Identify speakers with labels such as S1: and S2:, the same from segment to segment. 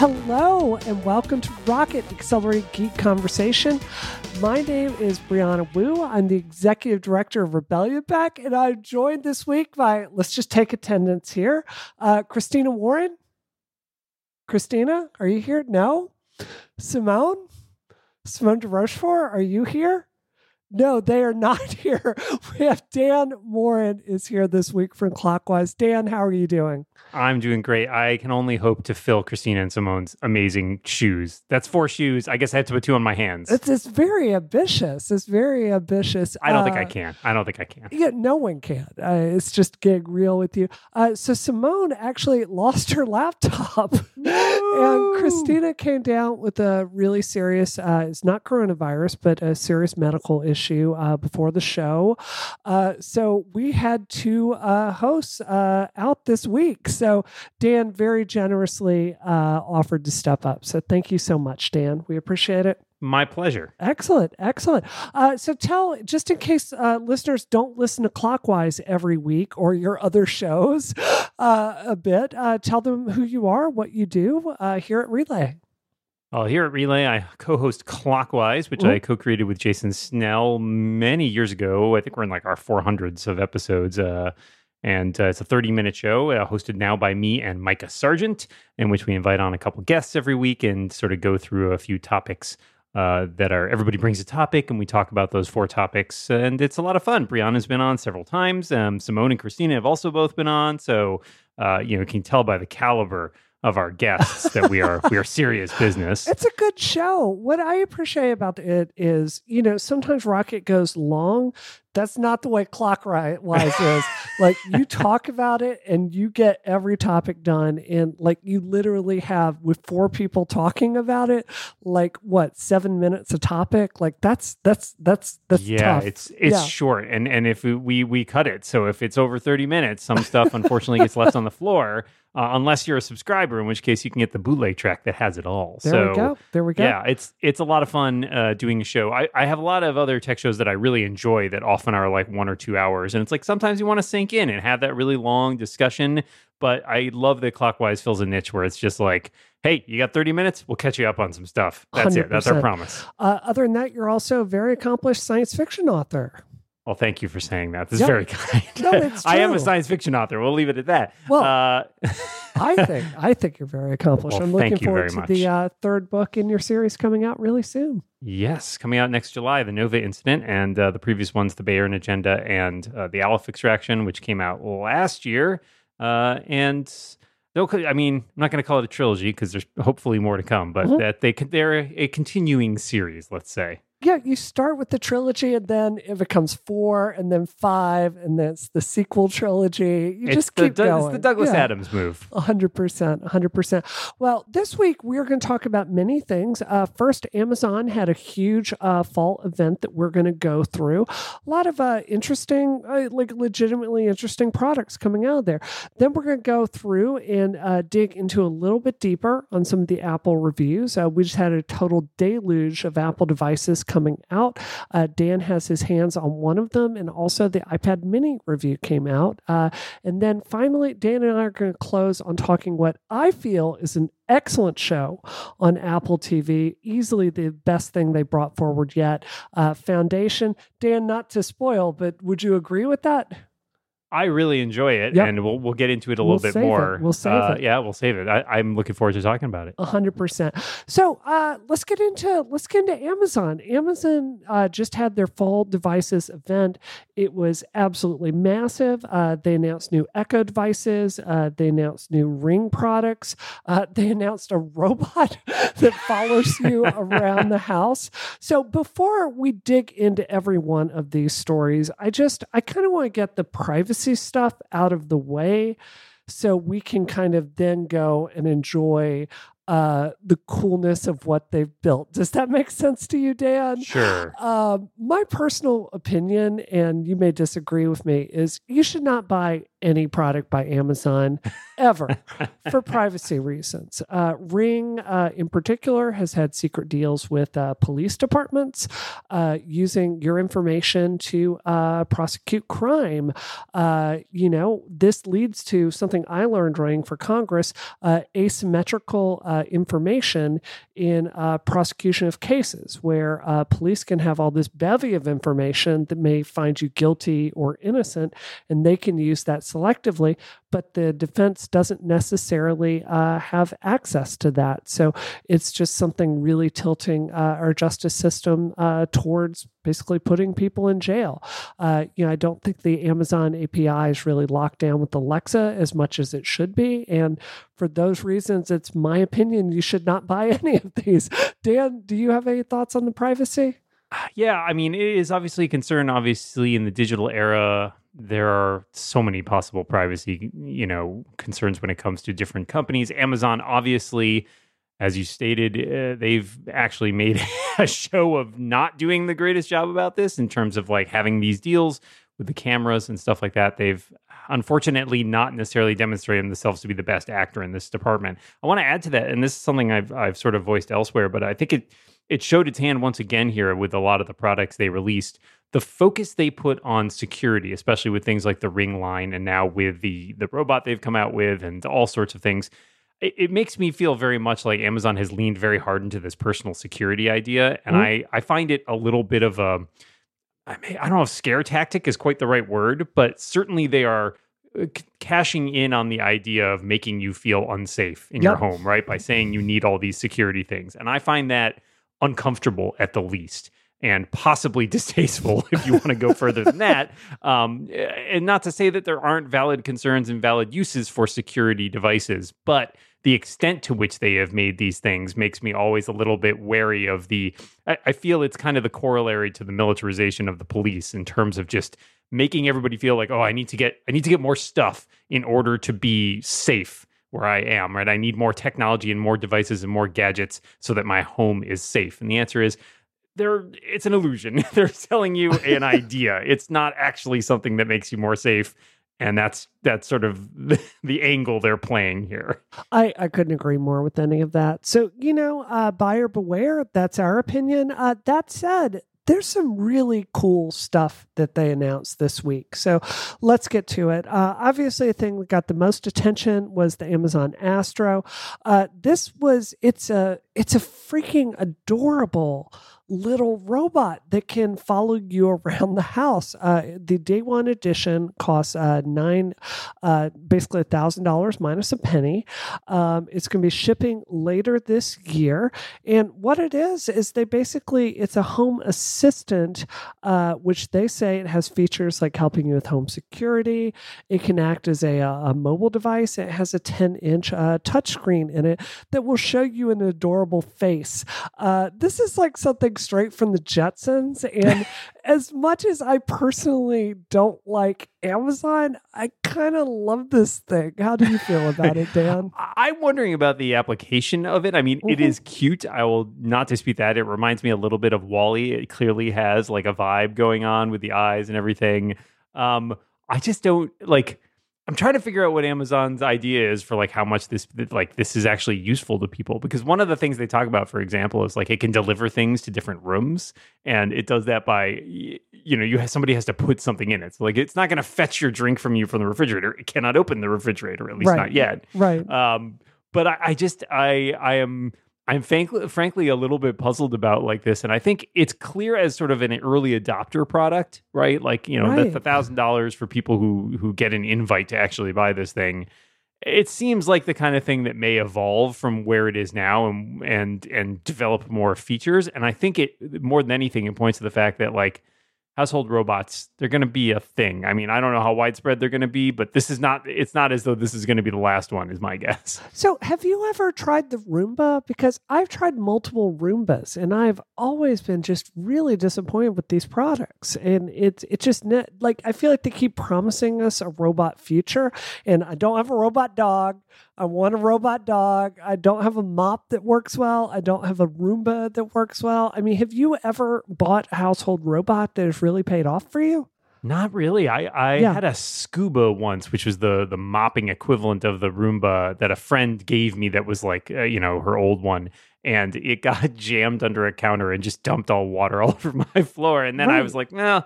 S1: Hello, and welcome to Rocket Accelerate Geek Conversation. My name is Brianna Wu. I'm the executive director of Rebellion PAC, and I'm joined this week by, let's just take attendance here, uh, Christina Warren. Christina, are you here? No? Simone? Simone de Rochefort, are you here? No, they are not here. We have Dan Moren is here this week from Clockwise. Dan, how are you doing?
S2: I'm doing great. I can only hope to fill Christina and Simone's amazing shoes. That's four shoes. I guess I have to put two on my hands.
S1: It's, it's very ambitious. It's very ambitious.
S2: I don't
S1: Uh,
S2: think I can. I don't think I can.
S1: Yeah, no one can. Uh, it's just getting real with you. Uh, so Simone actually lost her laptop, and Christina came down with a really serious. Uh, it's not coronavirus, but a serious medical issue uh, before the show. Uh, so we had two uh, hosts uh, out this week. So Dan very generously uh, offered to step up. So thank you so much, Dan. We appreciate it.
S2: My pleasure.
S1: Excellent, excellent. Uh, so tell, just in case uh, listeners don't listen to Clockwise every week or your other shows uh, a bit, uh, tell them who you are, what you do uh, here at Relay.
S2: Well, here at Relay, I co host Clockwise, which
S1: Ooh.
S2: I co created with Jason Snell many years ago. I think we're in like our 400s of episodes. Uh, and uh, it's a 30 minute show uh, hosted now by me and Micah Sargent, in which we invite on a couple guests every week and sort of go through a few topics uh, that are everybody brings a topic and we talk about those four topics. And it's a lot of fun. Brianna's been on several times. Um, Simone and Christina have also both been on. So, uh, you know, you can tell by the caliber of our guests that we are we are serious business.
S1: It's a good show. What I appreciate about it is, you know, sometimes Rocket goes long. That's not the way Clockwise is. like you talk about it and you get every topic done and like you literally have with four people talking about it, like what, seven minutes a topic? Like that's that's that's that's
S2: yeah,
S1: tough.
S2: it's it's
S1: Yeah.
S2: short, and and if we- we cut it, so if it's over thirty minutes, some stuff unfortunately gets left on the floor, uh, unless you're a subscriber, in which case you can get the bootleg track that has it all.
S1: there
S2: so
S1: we go. There we go.
S2: yeah, it's it's a lot of fun uh, doing a show. I, I have a lot of other tech shows that I really enjoy that often are like one or two hours, and it's like sometimes you want to sink in and have that really long discussion. But I love that Clockwise fills a niche where it's just like, hey, you got thirty minutes, we'll catch you up on some stuff. That's it. That's our promise.
S1: Uh, other than that, you're also a very accomplished science fiction author.
S2: Well, thank you for saying that. This
S1: Yeah.
S2: is very kind.
S1: No, it's true.
S2: I am a science fiction author. We'll leave it at that.
S1: Well,
S2: uh,
S1: I think I think you're very accomplished.
S2: Well,
S1: I'm looking forward to the uh, third book in your series coming out really soon.
S2: yes, coming out next July, the Nova Incident, and uh, the previous ones, the Bayern Agenda and uh, the Aleph Extraction, which came out last year. Uh, and they'll, I mean, I'm not going to call it a trilogy because there's hopefully more to come, but
S1: Mhm.
S2: that they could, they're a continuing series, let's say.
S1: Yeah, you start with the trilogy, and then it becomes four, and then five, and then it's the sequel trilogy. You
S2: it's
S1: just
S2: the,
S1: keep
S2: Doug-
S1: going.
S2: It's the Douglas
S1: Yeah.
S2: Adams move.
S1: A hundred percent, a hundred percent. Well, this week we're going to talk about many things. Uh, first, Amazon had a huge uh, fall event that we're going to go through. A lot of uh, interesting, uh, like legitimately interesting products coming out of there. Then we're going to go through and uh, dig into a little bit deeper on some of the Apple reviews. Uh, we just had a total deluge of Apple devices coming out. Uh, Dan has his hands on one of them, and also the iPad Mini review came out. Uh, and then finally, Dan and I are going to close on talking what I feel is an excellent show on Apple TV. Easily the best thing they brought forward yet. Uh, Foundation. Dan, not to spoil, but would you agree with that?
S2: I really enjoy it,
S1: Yep.
S2: and we'll we'll get into it a
S1: We'll
S2: little bit
S1: save it.
S2: more.
S1: We'll save
S2: Uh,
S1: it.
S2: Yeah, we'll save it. I, I'm looking forward to talking about it.
S1: Hundred percent. So uh, let's get into let's get into Amazon. Amazon uh, just had their fall devices event. It was absolutely massive. Uh, they announced new Echo devices. Uh, they announced new Ring products. Uh, they announced a robot that follows you around the house. So before we dig into every one of these stories, I just I kind of want to get the privacy stuff out of the way so we can kind of then go and enjoy uh, the coolness of what they've built. Does that make sense to you, Dan?
S2: Sure.
S1: Um, my personal opinion, and you may disagree with me, is you should not buy any product by Amazon ever for privacy reasons. Uh, Ring, uh, in particular, has had secret deals with uh, police departments uh, using your information to uh, prosecute crime. Uh, you know, this leads to something I learned running for Congress asymmetrical information in prosecution of cases where police can have all this bevy of information that may find you guilty or innocent, and they can use that selectively, but the defense doesn't necessarily uh, have access to that. So it's just something really tilting uh, our justice system uh, towards basically putting people in jail. Uh, you know, I don't think the Amazon API is really locked down with Alexa as much as it should be. And for those reasons, it's my opinion you should not buy any of these. Dan, do you have any thoughts on the privacy?
S2: Yeah, I mean, it is obviously a concern. Obviously, in the digital era, there are so many possible privacy, you know, concerns when it comes to different companies. Amazon, obviously, as you stated, uh, they've actually made a show of not doing the greatest job about this in terms of like having these deals with the cameras and stuff like that. They've unfortunately not necessarily demonstrated themselves to be the best actor in this department. I want to add to that, and this is something I've I've sort of voiced elsewhere, but I think it it showed its hand once again here with a lot of the products they released the focus they put on security, especially with things like the Ring line and now with the the robot they've come out with and all sorts of things, it, it makes me feel very much like Amazon has leaned very hard into this personal security idea, and mm-hmm. I I find it a little bit of a I mean I don't know if scare tactic is quite the right word, but certainly they are uh, cashing in on the idea of making you feel unsafe in yep. your home, right? By saying you need all these security things, and I find that uncomfortable at the least and possibly distasteful if you want to go further than that. Um, and not to say that there aren't valid concerns and valid uses for security devices, but the extent to which they have made these things makes me always a little bit wary of the. I, I feel it's kind of the corollary to the militarization of the police in terms of just making everybody feel like, oh, I need to get I need to get more stuff in order to be safe where I am, right? I need more technology and more devices and more gadgets so that my home is safe. And the answer is they're it's an illusion. they're selling you an idea. It's not actually something that makes you more safe. And that's that's sort of the, the angle they're playing here.
S1: I, I couldn't agree more with any of that. So, you know, uh, buyer beware. That's our opinion. Uh, that said, there's some really cool stuff that they announced this week. So let's get to it. Uh, obviously, the thing that got the most attention was the Amazon Astro. Uh, this was it's a it's a freaking adorable little robot that can follow you around the house. Uh, the day one edition costs uh, nine, uh, basically a thousand dollars minus a penny. Um, it's going to be shipping later this year, and what it is is they basically it's a home assistant, uh, which they say it has features like helping you with home security. It can act as a, a mobile device. It has a 10 inch uh, touchscreen in it that will show you an adorable face. Uh, this is like something straight from the Jetsons. And as much as I personally don't like Amazon, I kind of love this thing. How do you feel about it, Dan?
S2: I'm wondering about the application of it. I mean, mm-hmm. it is cute. I will not dispute that. It reminds me a little bit of WALL-E. It clearly has like a vibe going on with the eyes and everything. Um, I just don't like I'm trying to figure out what Amazon's idea is for like how much this like this is actually useful to people. Because one of the things they talk about for example is like it can deliver things to different rooms and it does that by you know you have somebody has to put something in it. So like it's not going to fetch your drink from you from the refrigerator. It cannot open the refrigerator at least
S1: right.
S2: not yet.
S1: Right.
S2: Um but I, I just I I am I'm frankly, frankly a little bit puzzled about like this, and I think it's clear as sort of an early adopter product, right? Like you know, right. that's a thousand dollars for people who who get an invite to actually buy this thing. It seems like the kind of thing that may evolve from where it is now and and and develop more features. And I think it more than anything, it points to the fact that like household robots they're going to be a thing. I mean i don't know how widespread they're going to be but this is not it's not as though this is going to be the last one is my guess.
S1: So have you ever tried the roomba? Because i've tried multiple roombas and i've always been just really disappointed with these products. And it's it's just net like i feel like they keep promising us a robot future and i don't have a robot dog I want a robot dog. I don't have a mop that works well. I don't have a Roomba that works well. I mean, have you ever bought a household robot that has really paid off for you?
S2: Not really. I, I
S1: Yeah.
S2: had a Scooba once, which was the the mopping equivalent of the Roomba that a friend gave me. That was like uh, you know her old one, and it got jammed under a counter and just dumped all water all over my floor. And then I was like, nah.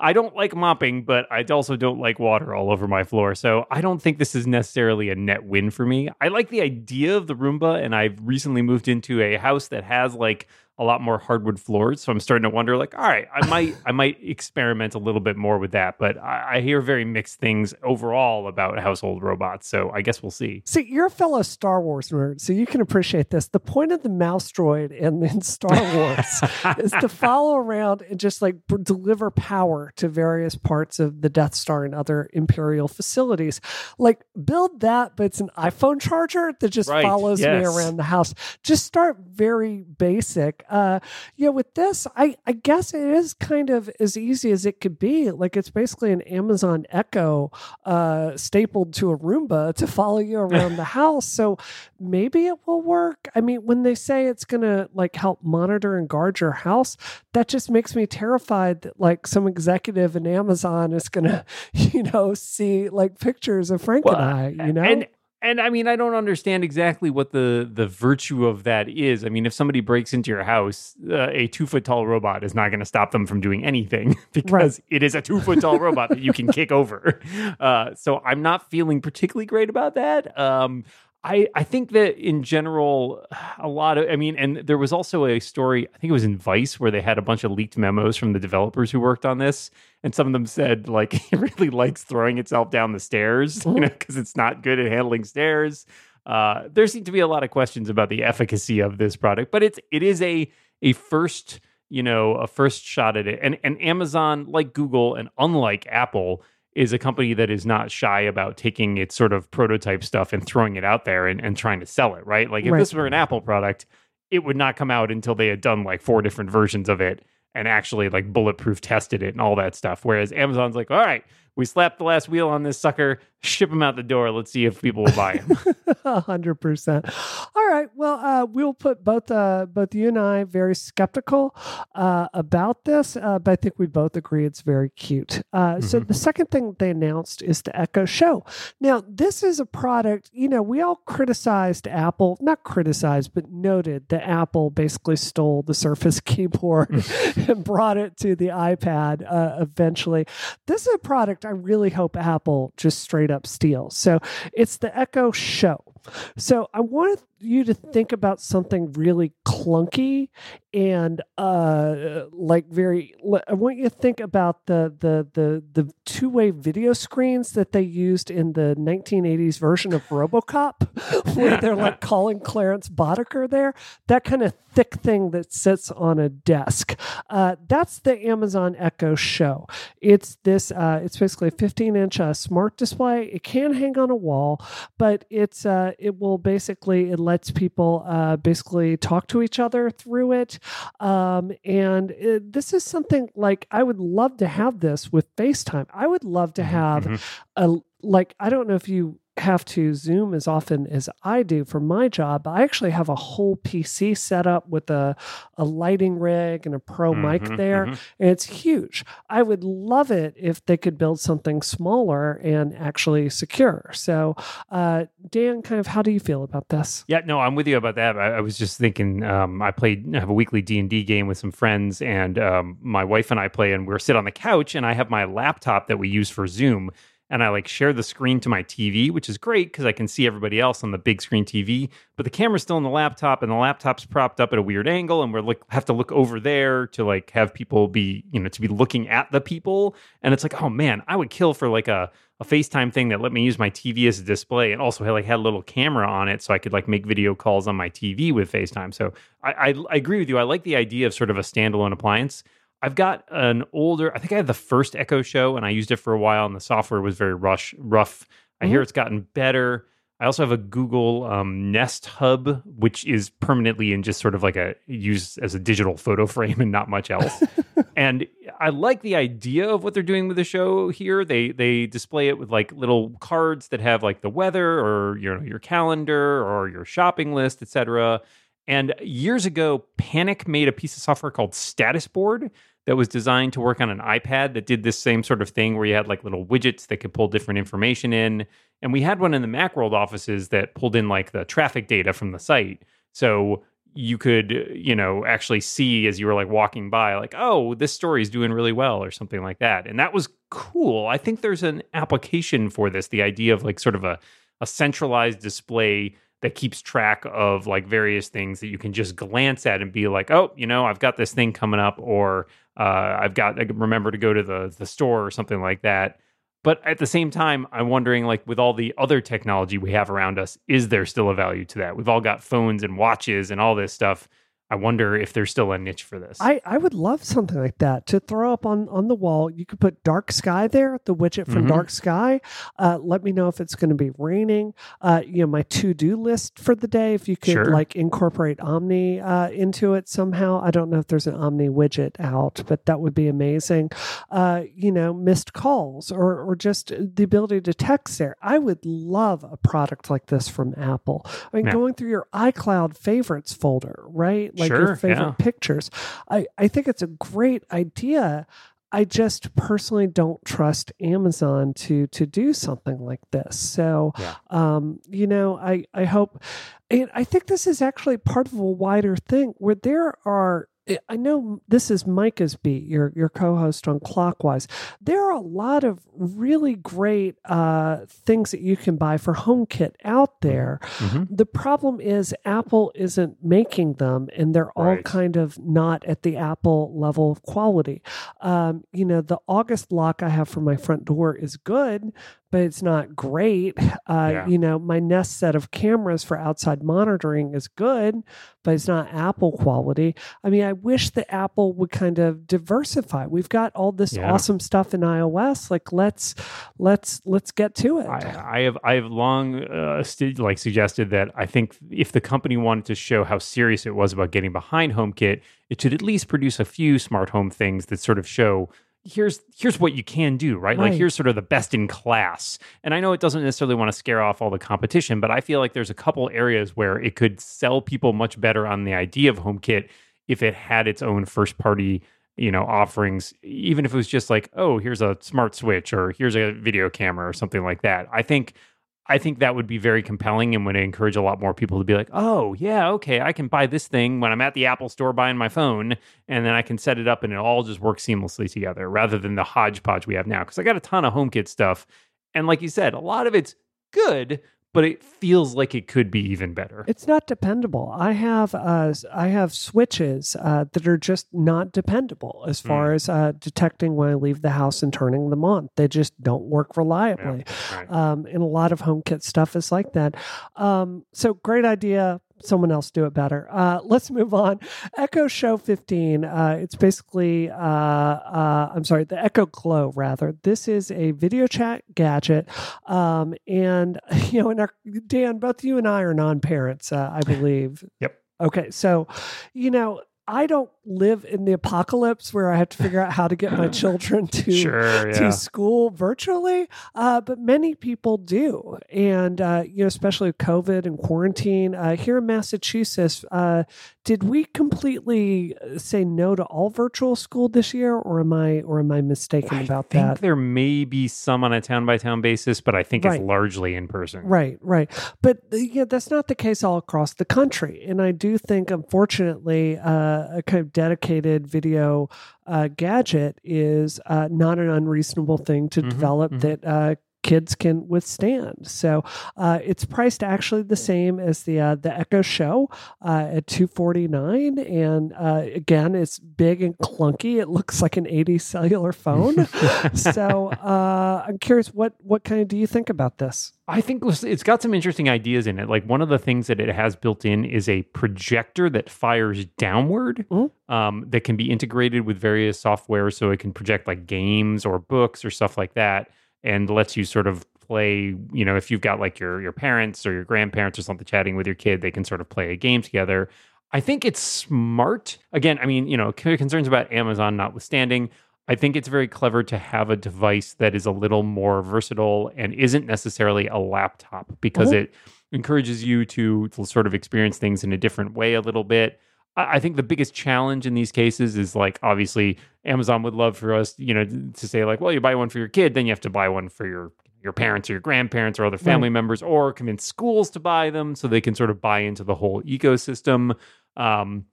S2: I don't like mopping, but I also don't like water all over my floor. So I don't think this is necessarily a net win for me. I like the idea of the Roomba, and I've recently moved into a house that has like a lot more hardwood floors. So I'm starting to wonder, like, all right, I might I might experiment a little bit more with that. But I, I hear very mixed things overall about household robots. So I guess we'll see.
S1: See, you're a fellow Star Wars nerd, so you can appreciate this. The point of the mouse droid in, in Star Wars is to follow around and just like b- deliver power to various parts of the Death Star and other Imperial facilities. Like, build that, but it's an iPhone charger that just
S2: Right,
S1: follows me around the house. Just start very basic. Uh, yeah, with this, I, I guess it is kind of as easy as it could be. Like, it's basically an Amazon Echo uh, stapled to a Roomba to follow you around the house. So maybe it will work. I mean, when they say it's going to like help monitor and guard your house, that just makes me terrified that like some executive in Amazon is going to, you know, see like pictures of Frank
S2: Wu,
S1: and I, you know?
S2: And and I mean, I don't understand exactly what the the virtue of that is. I mean, if somebody breaks into your house, uh, a two foot tall robot is not going to stop them from doing anything because it is a two foot tall robot that you can kick over. Uh, so I'm not feeling particularly great about that. Um, I, I think that in general, a lot of, I mean, and there was also a story, I think it was in Vice, where they had a bunch of leaked memos from the developers who worked on this. And some of them said, like, it really likes throwing itself down the stairs, you know, because it's not good at handling stairs. Uh, there seem to be a lot of questions about the efficacy of this product, but it's, it is a, a first, you know, a first shot at it. And, and Amazon, like Google, and unlike Apple, is a company that is not shy about taking its sort of prototype stuff and throwing it out there and, and trying to sell it, right? Like if
S1: Right.
S2: this were an Apple product, it would not come out until they had done like four different versions of it and actually like bulletproof tested it and all that stuff. Whereas Amazon's like, all right, we slapped the last wheel on this sucker, ship him out the door. Let's see if people will buy him.
S1: A hundred percent. All right. Well, uh, we'll put both uh, both you and I very skeptical uh, about this, uh, but I think we both agree it's very cute. Uh, So
S2: Mhm.
S1: the second thing they announced is the Echo Show. Now, this is a product. You know, we all criticized Apple, not criticized, but noted that Apple basically stole the Surface keyboard and brought it to the iPad uh, eventually. This is a product I really hope Apple just straight up steals. So it's the Echo Show. So I want you to think about something really clunky and uh like very I want you to think about the the the the two-way video screens that they used in the 1980s version of RoboCop where they're like calling Clarence Boddicker there. That kind of thick thing that sits on a desk. Uh, that's the Amazon Echo Show. It's this uh, it's basically a 15 inch uh, smart display. It can hang on a wall but it's uh, it will basically it lets people uh, basically talk to each other through it um, and it, this is something like i would love to have this with facetime i would love to have
S2: Mhm.
S1: a like i don't know if you have to zoom as often as i do for my job i actually have a whole pc set up with a, a lighting rig and a pro mic
S2: Mhm,
S1: there
S2: mhm.
S1: and it's huge. I would love it if they could build something smaller and actually secure. So, uh, Dan, kind of, how do you feel about this?
S2: Yeah, no, I'm with you about that. I, I was just thinking. Um, I played I have a weekly D and D game with some friends, and um, my wife and I play, and we're sit on the couch, and I have my laptop that we use for Zoom, and I like share the screen to my TV, which is great because I can see everybody else on the big screen TV. But the camera's still in the laptop, and the laptop's propped up at a weird angle, and we're like have to look over there to like have people be you know to be looking at the people, and it's like oh man, I would kill for like a a FaceTime thing that let me use my TV as a display and also had like had a little camera on it so I could like make video calls on my TV with FaceTime. So I, I, I agree with you. I like the idea of sort of a standalone appliance. I've got an older, I think I had the first Echo Show and I used it for a while and the software was very rush, rough. I hear it's gotten better. I also have a Google um, Nest Hub, which is permanently in just sort of like a used as a digital photo frame and not much else. and I like the idea of what they're doing with the show here. They they display it with like little cards that have like the weather or you know your calendar or your shopping list, etc. And years ago, Panic made a piece of software called Status Board that was designed to work on an iPad that did this same sort of thing where you had like little widgets that could pull different information in. And we had one in the Macworld offices that pulled in like the traffic data from the site. So you could, you know, actually see as you were like walking by, like, oh, this story is doing really well or something like that. And that was cool. I think there's an application for this, the idea of like sort of a, a centralized display that keeps track of like various things that you can just glance at and be like, oh, you know, I've got this thing coming up, or uh, I've got I remember to go to the the store or something like that. But at the same time, I'm wondering, like, with all the other technology we have around us, is there still a value to that? We've all got phones and watches and all this stuff. I wonder if there's still a niche for this.
S1: I, I would love something like that to throw up on, on the wall. You could put Dark Sky there, the widget from
S2: Mhm.
S1: Dark Sky. Uh, let me know if it's going to be raining. Uh, you know, my to do list for the day. If you could
S2: Sure.
S1: like incorporate Omni uh, into it somehow. I don't know if there's an Omni widget out, but that would be amazing. Uh, you know, missed calls or or just the ability to text there. I would love a product like this from Apple. I mean,
S2: Yeah.
S1: going through your iCloud favorites folder, right? Like
S2: Sure,
S1: your favorite
S2: yeah.
S1: pictures. I, I think it's a great idea. I just personally don't trust Amazon to to do something like this. So,
S2: Yeah.
S1: um, you know, I I hope, and I think this is actually part of a wider thing where there are. I know this is Micah's beat, your your co-host on Clockwise. There are a lot of really great uh, things that you can buy for HomeKit out there.
S2: Mhm.
S1: The problem is Apple isn't making them, and they're all kind of not at the Apple level of quality. Um, you know, the August lock I have for my front door is good, but it's not great. Uh,
S2: Yeah.
S1: You know, my Nest set of cameras for outside monitoring is good, but it's not Apple quality. I mean, I wish that Apple would kind of diversify. We've got all this
S2: Yeah.
S1: awesome stuff in iOS. Like, let's let's let's get to it.
S2: I, I have I have long uh, st- like suggested that I think if the company wanted to show how serious it was about getting behind HomeKit, it should at least produce a few smart home things that sort of show here's here's what you can do, right? Like here's sort of the best in class. And I know it doesn't necessarily want to scare off all the competition, but I feel like there's a couple areas where it could sell people much better on the idea of HomeKit if it had its own first party you know offerings even if it was just like oh here's a smart switch or here's a video camera or something like that i think i think that would be very compelling and would encourage a lot more people to be like oh yeah okay i can buy this thing when i'm at the apple store buying my phone and then i can set it up and it all just works seamlessly together rather than the hodgepodge we have now. Because i got a ton of homekit stuff and like you said a lot of it's good but it feels like it could be even better
S1: It's not dependable. I have uh, I have switches uh, that are just not dependable as far as uh, detecting when I leave the house and turning them on. They just don't work reliably.
S2: right.
S1: Um, and a lot of HomeKit stuff is like that. Um, so great idea. Someone else do it better. Uh, let's move on. Echo Show 15. Uh, it's basically, uh, uh, I'm sorry, the Echo Glow, rather. This is a video chat gadget. Um, and, you know, and our, Dan, both you and I are non parents, uh, I believe.
S2: Yep.
S1: Okay. So, you know, I don't live in the apocalypse where I have to figure out how to get my children to
S2: sure
S1: to school virtually, uh, but many people do, and uh, you know, especially with COVID and quarantine uh, here in Massachusetts. Uh, did we completely uh, say no to all virtual school this year, or am I or am I mistaken about
S2: I think
S1: that?
S2: there may be some on a town by town basis, but I think
S1: Right.
S2: it's largely in person.
S1: Right, right. But uh, yeah, that's not the case all across the country. And I do think, unfortunately, uh, a kind of dedicated video uh, gadget is uh, not an unreasonable thing to
S2: Mhm,
S1: develop
S2: mhm.
S1: that uh, kids can withstand. So uh, it's priced actually the same as the uh, the Echo Show uh, at two forty nine, and uh, again, it's big and clunky. It looks like an eighty cellular phone. so uh, I'm curious, what what kind of do you think about this?
S2: I think it's got some interesting ideas in it. Like one of the things that it has built in is a projector that fires downward
S1: Mhm.
S2: um, that can be integrated with various software so it can project like games or books or stuff like that and lets you sort of play you know if you've got like your your parents or your grandparents or something chatting with your kid they can sort of play a game together i think it's smart again i mean you know concerns about amazon notwithstanding I think it's very clever to have a device that is a little more versatile and isn't necessarily a laptop because
S1: Mhm.
S2: it encourages you to, to sort of experience things in a different way a little bit. I think the biggest challenge in these cases is like obviously Amazon would love for us, you know, to say like, well, you buy one for your kid, then you have to buy one for your your parents or your grandparents or other family members, or convince schools to buy them so they can sort of buy into the whole ecosystem. Um,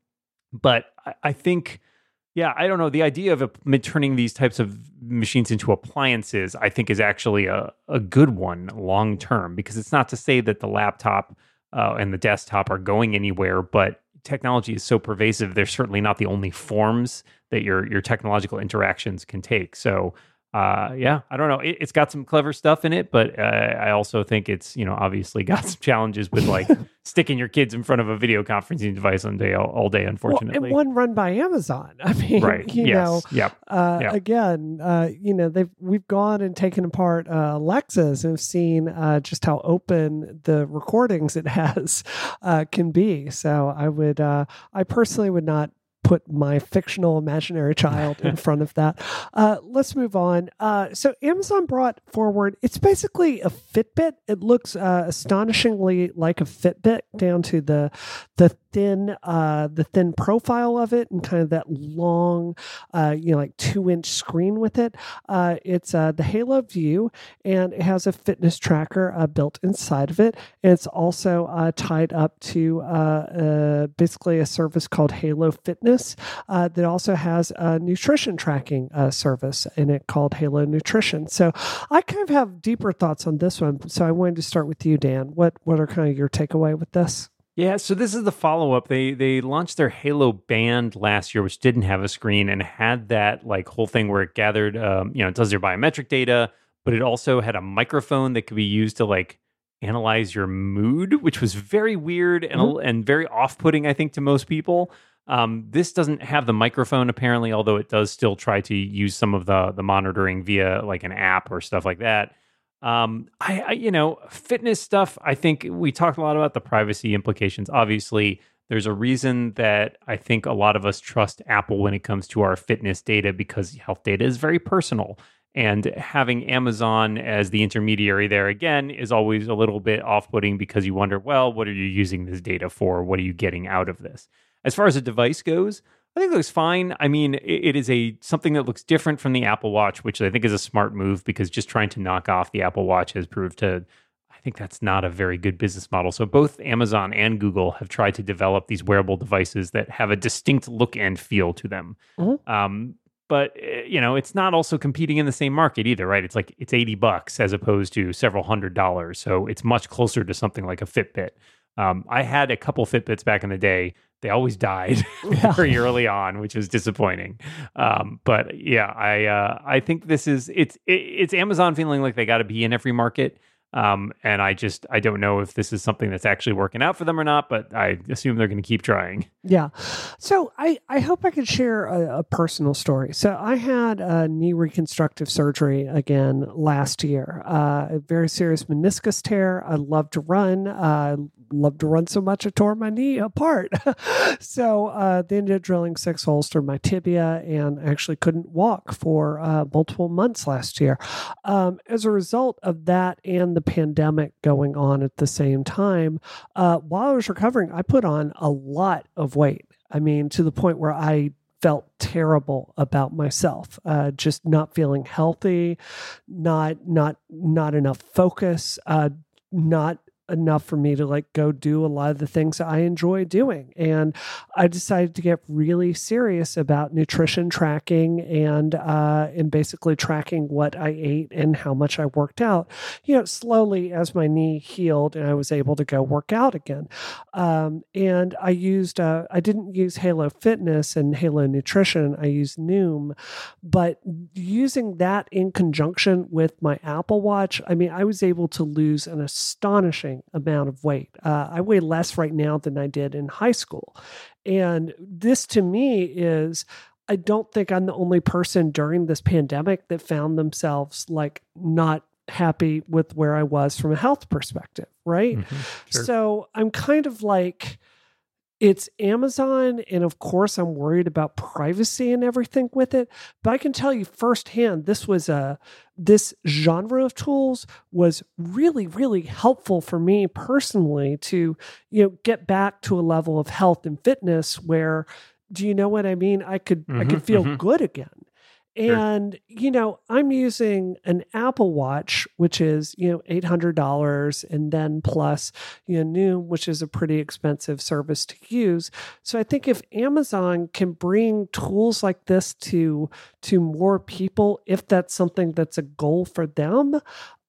S2: but I, I think, yeah, I don't know. The idea of a, turning these types of machines into appliances, I think, is actually a, a good one long term because it's not to say that the laptop uh, and the desktop are going anywhere, but technology is so pervasive. They're certainly not the only forms that your your technological interactions can take. So uh, yeah, I don't know. It, has got some clever stuff in it, but uh, I also think it's you know obviously got some challenges with like sticking your kids in front of a video conferencing device all day all, all day. Unfortunately,
S1: well, and one run by Amazon. I mean,
S2: right?
S1: You
S2: yes.
S1: know,
S2: yep.
S1: Uh,
S2: yep.
S1: Again, uh, you know, they've we've gone and taken apart uh, Alexas and seen uh, just how open the recordings it has uh, can be. So I would, uh, I personally would not put my fictional imaginary child in front of that. Uh, let's move on. Uh, so Amazon brought forward. It's basically a Fitbit. It looks uh, astonishingly like a Fitbit down to the the thin uh, the thin profile of it and kind of that long, uh, you know, like two inch screen with it. Uh, it's uh, the Halo View, and it has a fitness tracker uh, built inside of it. And it's also uh, tied up to basically a service called Halo Fitness that also has a nutrition tracking service in it called Halo Nutrition. So I kind of have deeper thoughts on this one. So I wanted to start with you, Dan. What what are kind of your takeaway with this?
S2: Yeah, so this is the follow up. They they launched their Halo Band last year, which didn't have a screen and had that like whole thing where it gathered, um, you know, it does your biometric data, but it also had a microphone that could be used to like analyze your mood, which was very weird and mm-hmm. and very off putting, I think, to most people. Um, this doesn't have the microphone apparently, although it does still try to use some of the the monitoring via like an app or stuff like that. Um, I, I, you know, fitness stuff. I think we talked a lot about the privacy implications. Obviously, there's a reason that I think a lot of us trust Apple when it comes to our fitness data because health data is very personal. And having Amazon as the intermediary there again is always a little bit off putting because you wonder, well, what are you using this data for? What are you getting out of this? As far as a device goes, I think it looks fine. I mean, it, is a something that looks different from the Apple Watch, which I think is a smart move because just trying to knock off the Apple Watch has proved to I think that's not a very good business model. So both Amazon and Google have tried to develop these wearable devices that have a distinct look and feel to them. Mm-hmm. Um, but eh, you know, it's not also competing in the same market either, right? It's like it's 80 bucks as opposed to several hundred dollars. So it's much closer to something like a Fitbit. Um, I had a couple Fitbits back in the day they always died very early on, which was disappointing. Um, but yeah, I uh, I think this is it's it, it's Amazon feeling like they got to be in every market. Um, and I just I don't know if this is something that's actually working out for them or not, but I assume they're going to keep trying.
S1: Yeah. So I I hope I can share a, a personal story. So I had a knee reconstructive surgery again last year. Uh, a very serious meniscus tear. I love to run. Uh, love to run so much I tore my knee apart. so uh, they ended up drilling six holes through my tibia and actually couldn't walk for uh, multiple months last year. Um, as a result of that and the pandemic going on at the same time, uh, while I was recovering, I put on a lot of weight. I mean, to the point where I felt terrible about myself uh, just not feeling healthy not not not enough focus uh, not enough for me to like go do a lot of the things I enjoy doing. And I decided to get really serious about nutrition tracking and uh, and basically tracking what I ate and how much I worked out. You know, slowly as my knee healed and I was able to go work out again. Um, and I used uh, I didn't use Halo Fitness and Halo Nutrition. I used Noom, but using that in conjunction with my Apple Watch, I mean, I was able to lose an astonishing amount of weight. Uh, I weigh less right now than I did in high school. And this to me is, I don't think I'm the only person during this pandemic that found themselves like not happy with where I was from a health perspective, right? Mm-hmm, sure. So I'm kind of like, it's Amazon, and of course, I'm worried about privacy and everything with it. But I can tell you firsthand, this was a this genre of tools was really, really helpful for me personally to you know get back to a level of health and fitness where do you know what I mean? I could mm-hmm, I could feel mm-hmm. good again. And, sure. you know, I'm using an Apple Watch, which is, you know, $800 and then plus, you know, Noom, which is a pretty expensive service to use. So I think if Amazon can bring tools like this to to more people, if that's something that's a goal for them,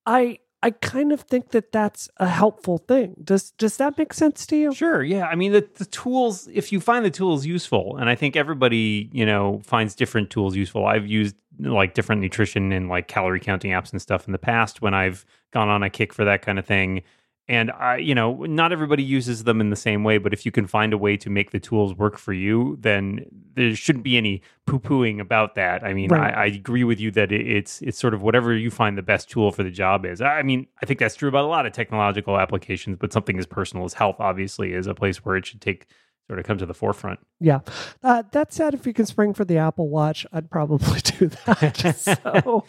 S1: I I kind of think that that's a helpful thing. Does does that make sense to you?
S2: Sure. Yeah. I mean, the, the tools. If you find the tools useful, and I think everybody you know finds different tools useful. I've used like different nutrition and like calorie counting apps and stuff in the past when I've gone on a kick for that kind of thing and I, you know, not everybody uses them in the same way, but if you can find a way to make the tools work for you, then there shouldn't be any poo-pooing about that. I mean, right. I, I, agree with you that it's it's sort of whatever you find the best tool for the job is. I mean, I think that's true about a lot of technological applications, but something as personal as health obviously is a place where it should take sort of come to the forefront.
S1: Yeah. Uh, that said, if you can spring for the Apple Watch, I'd probably do that. so,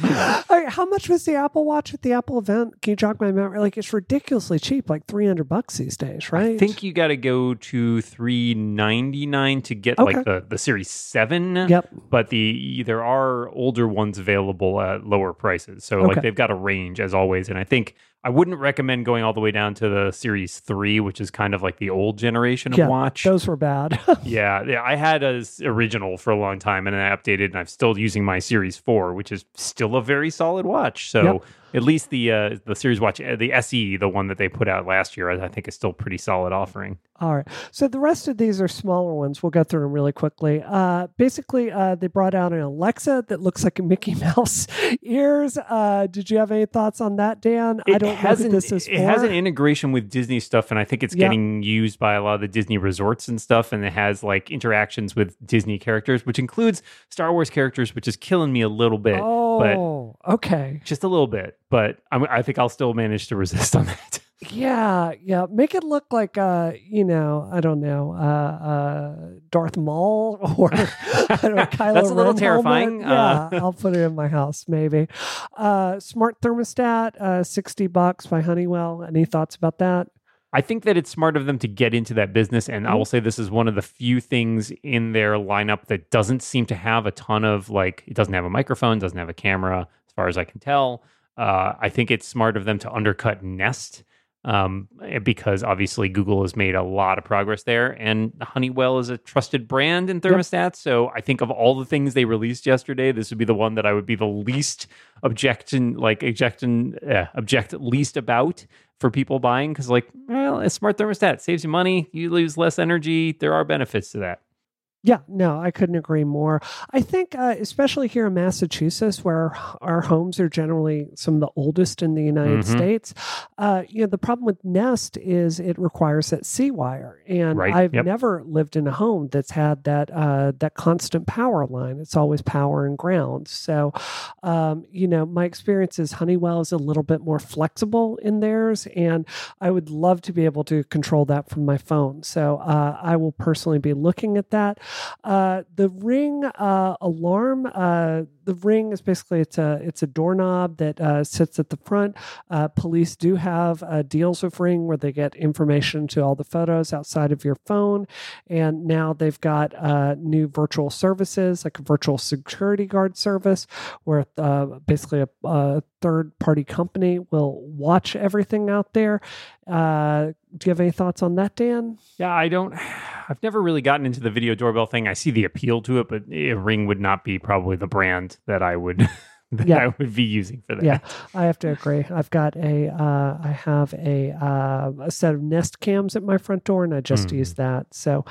S1: right, how much was the Apple Watch at the Apple event? Can you jog my memory? Like, it's ridiculously cheap, like 300 bucks these days, right?
S2: I think you got to go to 399 to get okay. like the, the Series 7.
S1: Yep.
S2: But the there are older ones available at lower prices. So, okay. like, they've got a range as always. And I think I wouldn't recommend going all the way down to the Series 3, which is kind of like the old generation of
S1: yeah,
S2: watch.
S1: Those were bad.
S2: yeah, yeah, I had a original for a long time and I updated and I'm still using my Series 4, which is still a very solid watch. So yep at least the uh, the Series Watch, uh, the SE, the one that they put out last year, I think is still pretty solid offering.
S1: All right. So the rest of these are smaller ones. We'll go through them really quickly. Uh, basically, uh, they brought out an Alexa that looks like a Mickey Mouse ears. Uh, did you have any thoughts on that, Dan?
S2: It I don't know what this is It has an integration with Disney stuff, and I think it's yep. getting used by a lot of the Disney resorts and stuff. And it has like interactions with Disney characters, which includes Star Wars characters, which is killing me a little bit.
S1: Oh, but okay.
S2: Just a little bit but I'm, i think I'll still manage to resist on that.
S1: Yeah, yeah. Make it look like, uh, you know, I don't know, uh, uh, Darth Maul or I don't know, Kylo
S2: That's a little Ren terrifying.
S1: Uh, yeah, I'll put it in my house maybe. Uh, smart thermostat, uh, sixty bucks by Honeywell. Any thoughts about that?
S2: I think that it's smart of them to get into that business. And mm-hmm. I will say this is one of the few things in their lineup that doesn't seem to have a ton of like, it doesn't have a microphone, doesn't have a camera, as far as I can tell. Uh, I think it's smart of them to undercut Nest um, eh, because obviously Google has made a lot of progress there, and Honeywell is a trusted brand in thermostats. Yep. So I think of all the things they released yesterday, this would be the one that I would be the least objection, like objection, uh, object least about for people buying because, like, well, a smart thermostat saves you money, you lose less energy. There are benefits to that.
S1: Yeah, no, I couldn't agree more. I think, uh, especially here in Massachusetts, where our homes are generally some of the oldest in the United mm-hmm. States, uh, you know, the problem with Nest is it requires that C wire, and right. I've yep. never lived in a home that's had that uh, that constant power line. It's always power and ground. So, um, you know, my experience is Honeywell is a little bit more flexible in theirs, and I would love to be able to control that from my phone. So, uh, I will personally be looking at that. Uh, the ring uh, alarm, uh, the ring is basically it's a it's a doorknob that uh, sits at the front. Police do have deals with Ring where they get information to all the photos outside of your phone, and now they've got new virtual services like a virtual security guard service where basically a, a third party company will watch everything out there. Uh, do you have any thoughts on that, Dan?
S2: Yeah, I don't. I've never really gotten into the video doorbell thing. I see the appeal to it, but Ring would not be probably the brand that I would that yeah. I would be using for that.
S1: Yeah, I have to agree. I've got a, uh, I have a, uh, a set of Nest cams at my front door, and I just mm. use that. So,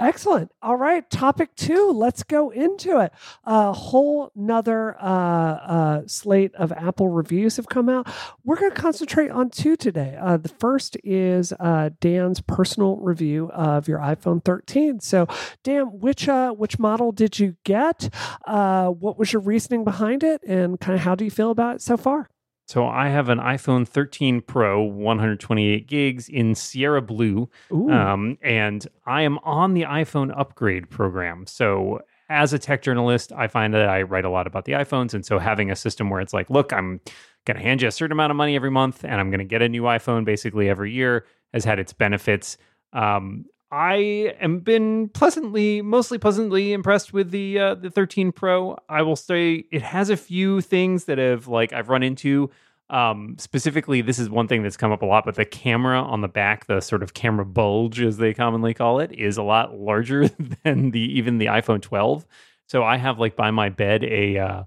S1: excellent. All right, topic two. Let's go into it. A whole nother uh, uh slate of Apple reviews have come out. We're going to concentrate on two today. Uh, the first is uh, Dan's personal review of your iPhone 13. So, Dan, which which model did you get? what was your reasoning behind it? And and kind of how do you feel about it so far?
S2: So I have an iPhone 13 Pro, 128 gigs in Sierra Blue, um, and I am on the iPhone upgrade program. So as a tech journalist, I find that I write a lot about the iPhones, and so having a system where it's like, look, I'm going to hand you a certain amount of money every month, and I'm going to get a new iPhone basically every year has had its benefits. Um, I am been pleasantly, mostly pleasantly impressed with the uh, the 13 Pro. I will say it has a few things that have like I've run into. Um, specifically, this is one thing that's come up a lot, but the camera on the back, the sort of camera bulge as they commonly call it, is a lot larger than the even the iPhone 12. So I have like by my bed a uh,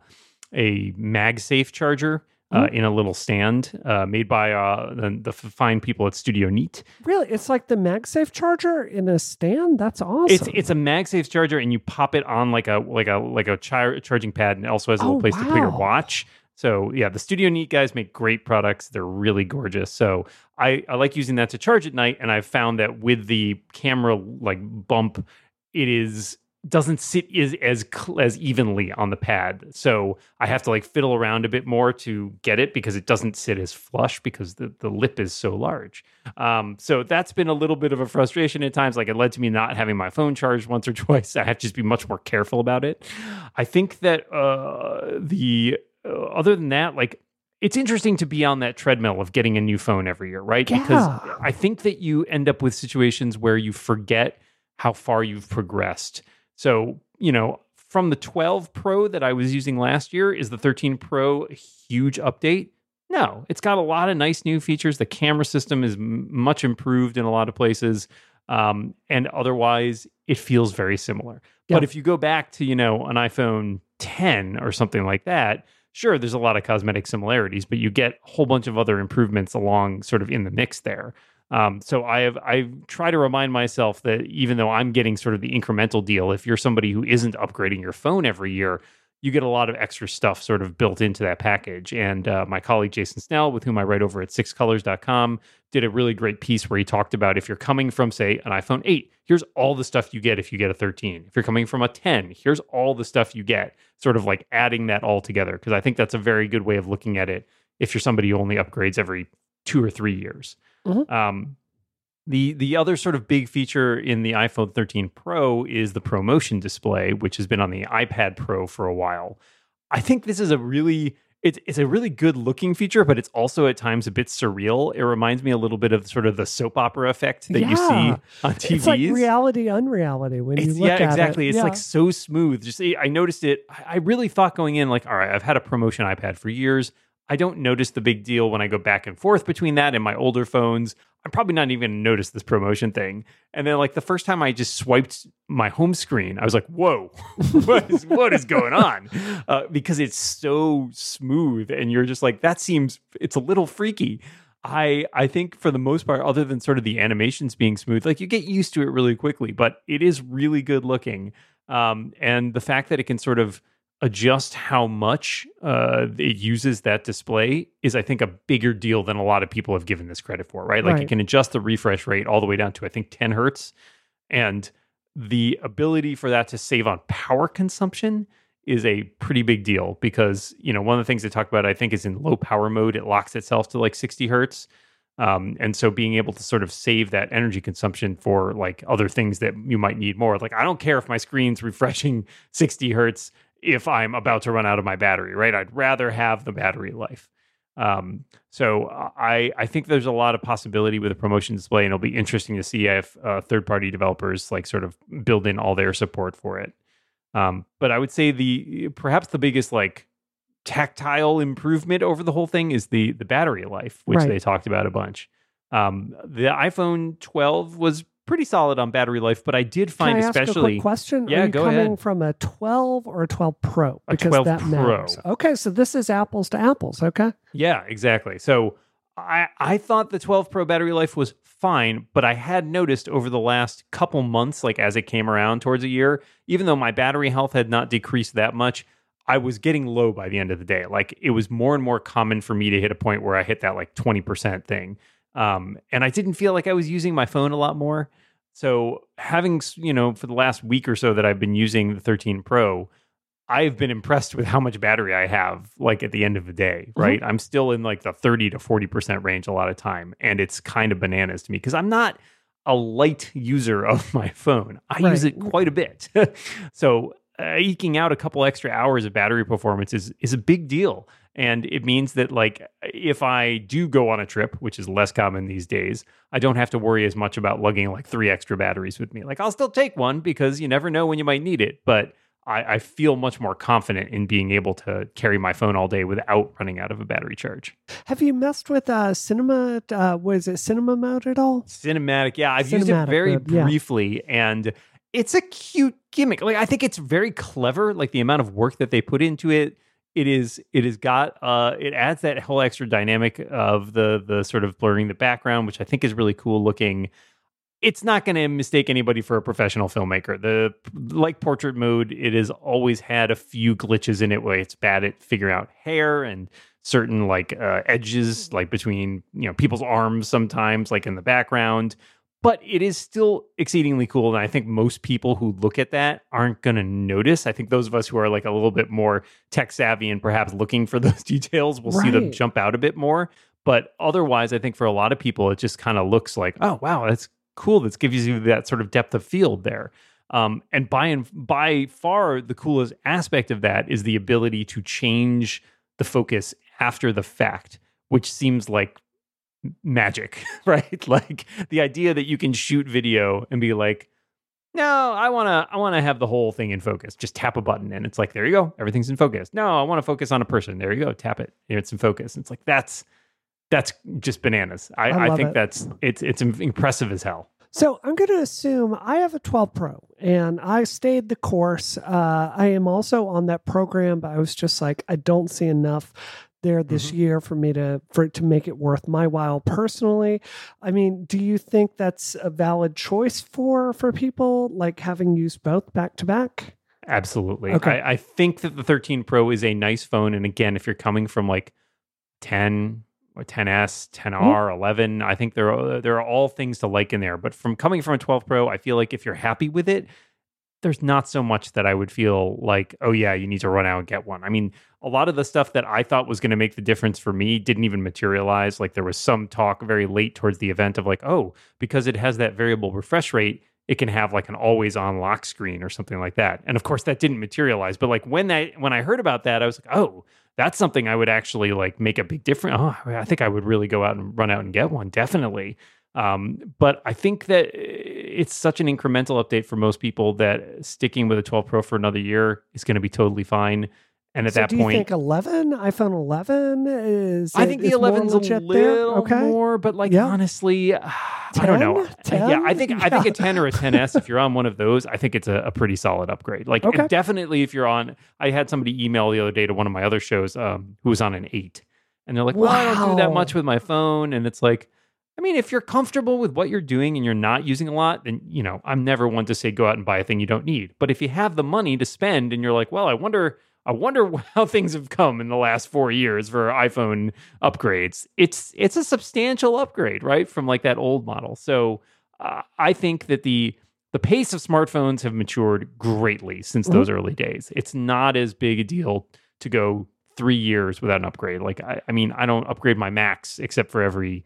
S2: a MagSafe charger uh, in a little stand uh, made by uh, the, the fine people at Studio Neat.
S1: Really, it's like the MagSafe charger in a stand. That's awesome.
S2: It's it's a MagSafe charger, and you pop it on like a like a like a char- charging pad, and also has a little
S1: Oh,
S2: place to put your watch. So yeah, the Studio Neat guys make great products. They're really gorgeous. So I I like using that to charge at night, and I've found that with the camera like bump, it is doesn't sit as cl- as evenly on the pad. So I have to like fiddle around a bit more to get it because it doesn't sit as flush because the, the lip is so large. Um, so that's been a little bit of a frustration at times. Like it led to me not having my phone charged once or twice. I have to just be much more careful about it. I think that uh, the uh, other than that, like it's interesting to be on that treadmill of getting a new phone every year, right? Because I think that you end up with situations where you forget how far you've progressed. So, you know, from the 12 Pro that I was using last year, is the 13 Pro a huge update? No, it's got a lot of nice new features. The camera system is m- much improved in a lot of places. Um, and otherwise, it feels very similar.
S1: Yeah.
S2: But if you go back to, you know, an iPhone 10 or something like that, sure, there's a lot of cosmetic similarities, but you get a whole bunch of other improvements along sort of in the mix there. Um, so I have I try to remind myself that even though I'm getting sort of the incremental deal, if you're somebody who isn't upgrading your phone every year, you get a lot of extra stuff sort of built into that package. And uh, my colleague Jason Snell, with whom I write over at sixcolors.com, did a really great piece where he talked about if you're coming from, say, an iPhone 8, here's all the stuff you get if you get a 13. If you're coming from a 10, here's all the stuff you get, sort of like adding that all together. Because I think that's a very good way of looking at it if you're somebody who only upgrades every two or three years.
S1: Mhm.
S2: Um, the the other sort of big feature in the iPhone 13 Pro is the ProMotion display, which has been on the iPad Pro for a while. I think this is a really it's it's a really good looking feature, but it's also at times a bit surreal. It reminds me a little bit of sort of the soap opera effect that you see on TVs.
S1: It's like reality, unreality when you
S2: It's-
S1: look
S2: yeah,
S1: at
S2: exactly.
S1: it.
S2: It's
S1: Yeah.
S2: like so smooth. Just I noticed it. I really thought going in, like, all right, I've had a ProMotion iPad for years. I don't notice the big deal when I go back and forth between that and my older phones. I'm probably not even notice this ProMotion thing. And then, like the first time I just swiped my home screen, I was like, "Whoa, what is what is going on?" Uh, because it's so smooth, and you're just like, "That seems it's a little freaky." I I think for the most part, other than sort of the animations being smooth, like you get used to it really quickly, but it is really good looking. Um, and the fact that it can sort of adjust how much uh, it uses that display is, I think, a bigger deal than a lot of people have given this credit for. Right? Like
S1: Right.
S2: it can adjust the refresh rate all the way down to I think 10 hertz, and the ability for that to save on power consumption is a pretty big deal because you know one of the things they talk about I think is in low power mode it locks itself to like 60 hertz um, and so being able to sort of save that energy consumption for like other things that you might need more like I don't care if my screen's refreshing 60 hertz if I'm about to run out of my battery right I'd rather have the battery life um, so I I think there's a lot of possibility with a ProMotion display, and it'll be interesting to see if uh, third party developers like sort of build in all their support for it. Um, but I would say the perhaps the biggest like tactile improvement over the whole thing is the the battery life, which
S1: Right.
S2: they talked about a bunch. Um, the iPhone 12 was pretty solid on battery life, but I did find Can
S1: I ask a
S2: especially
S1: quick question?
S2: Yeah,
S1: Are you
S2: go
S1: coming
S2: ahead.
S1: from a 12 or a 12 Pro?
S2: A
S1: Because
S2: 12
S1: that
S2: Pro.
S1: matters. Okay, so this is apples to apples. Okay.
S2: Yeah, exactly. So I I thought the 12 Pro battery life was fine, but I had noticed over the last couple months, like as it came around towards a year, even though my battery health had not decreased that much, I was getting low by the end of the day. Like it was more and more common for me to hit a point where I hit that like 20% thing. Um, and I didn't feel like I was using my phone a lot more. So having, you know, for the last week or so that I've been using the 13 Pro, I've been impressed with how much battery I have like at the end of the day,
S1: Mm-hmm.
S2: right? I'm still in like the 30 to 40% range a lot of time. And it's kind of bananas to me because I'm not a light user of my phone. I use it quite a bit. so uh, eking out a couple extra hours of battery performance is is a big deal. And it means that like if I do go on a trip, which is less common these days, I don't have to worry as much about lugging like three extra batteries with me. Like I'll still take one because you never know when you might need it. But I, I feel much more confident in being able to carry my phone all day without running out of a battery charge.
S1: Have you messed with uh, cinema? Uh, was it cinema mode at all?
S2: Cinematic, yeah, I've used it very
S1: mode, yeah.
S2: briefly, and it's a cute gimmick. Like I think it's very clever. Like the amount of work that they put into it, it is. It has got. Uh, it adds that whole extra dynamic of the the sort of blurring the background, which I think is really cool looking. It's not going to mistake anybody for a professional filmmaker. The like portrait mode, it has always had a few glitches in it where it's bad at figuring out hair and certain like uh, edges, like between you know people's arms sometimes, like in the background. But it is still exceedingly cool, and I think most people who look at that aren't going to notice. I think those of us who are like a little bit more tech savvy and perhaps looking for those details will see them jump out a bit more. But otherwise, I think for a lot of people, it just kind of looks like, oh wow, that's cool. This gives you that sort of depth of field there. Um, and by and by far, the coolest aspect of that is the ability to change the focus after the fact, which seems like magic, right? Like the idea that you can shoot video and be like, no, I want to I want to have the whole thing in focus. Just tap a button and it's like, there you go. Everything's in focus. No, I want to focus on a person. There you go. Tap it. It's in focus. It's like that's that's just bananas. I,
S1: I
S2: I, think
S1: it.
S2: that's it's it's impressive as hell.
S1: So I'm going to assume I have a 12 Pro and I stayed the course. Uh, I am also on that program, but I was just like, I don't see enough there this
S2: Mm-hmm.
S1: year for me to for it to make it worth my while personally. I mean, do you think that's a valid choice for for people like having used both back to back?
S2: Absolutely.
S1: Okay.
S2: I, I think that the 13 Pro is a nice phone. And again, if you're coming from like 10 or 10s, 10R, 11, I think there are there are all things to like in there. But from coming from a 12 Pro, I feel like if you're happy with it, there's not so much that I would feel like, oh yeah, you need to run out and get one. I mean, a lot of the stuff that I thought was going to make the difference for me didn't even materialize. Like there was some talk very late towards the event of like, oh, because it has that variable refresh rate, it can have like an always on lock screen or something like that. And of course that didn't materialize. But like when that when I heard about that, I was like, oh, that's something I would actually like make a big difference. Oh, I think I would really go out and run out and get one, definitely. Um, but I think that it's such an incremental update for most people that sticking with a 12 Pro for another year is going to be totally fine. And at
S1: so
S2: that
S1: do
S2: point,
S1: you think 11 iPhone 11 is
S2: I think the
S1: is
S2: 11's a
S1: legit there?
S2: little
S1: Okay.
S2: more, but like
S1: Yeah.
S2: honestly, I don't know.
S1: 10?
S2: Yeah, I think I think a 10 or a 10s. If you're on one of those, I think it's a, a pretty solid upgrade. Like
S1: Okay.
S2: definitely, if you're on, I had somebody email the other day to one of my other shows um, who was on an eight, and they're like, "Well, I don't do that much with my phone," and it's like. I mean, if you're comfortable with what you're doing and you're not using a lot, then, you know, I'm never one to say go out and buy a thing you don't need. But if you have the money to spend and you're like, well, I wonder, I wonder how things have come in the last four years for iPhone upgrades. It's it's a substantial upgrade, right, from like that old model. So uh, I think that the the pace of smartphones have matured greatly since those early days. It's not as big a deal to go three years without an upgrade. Like I, I mean, I don't upgrade my Macs except for every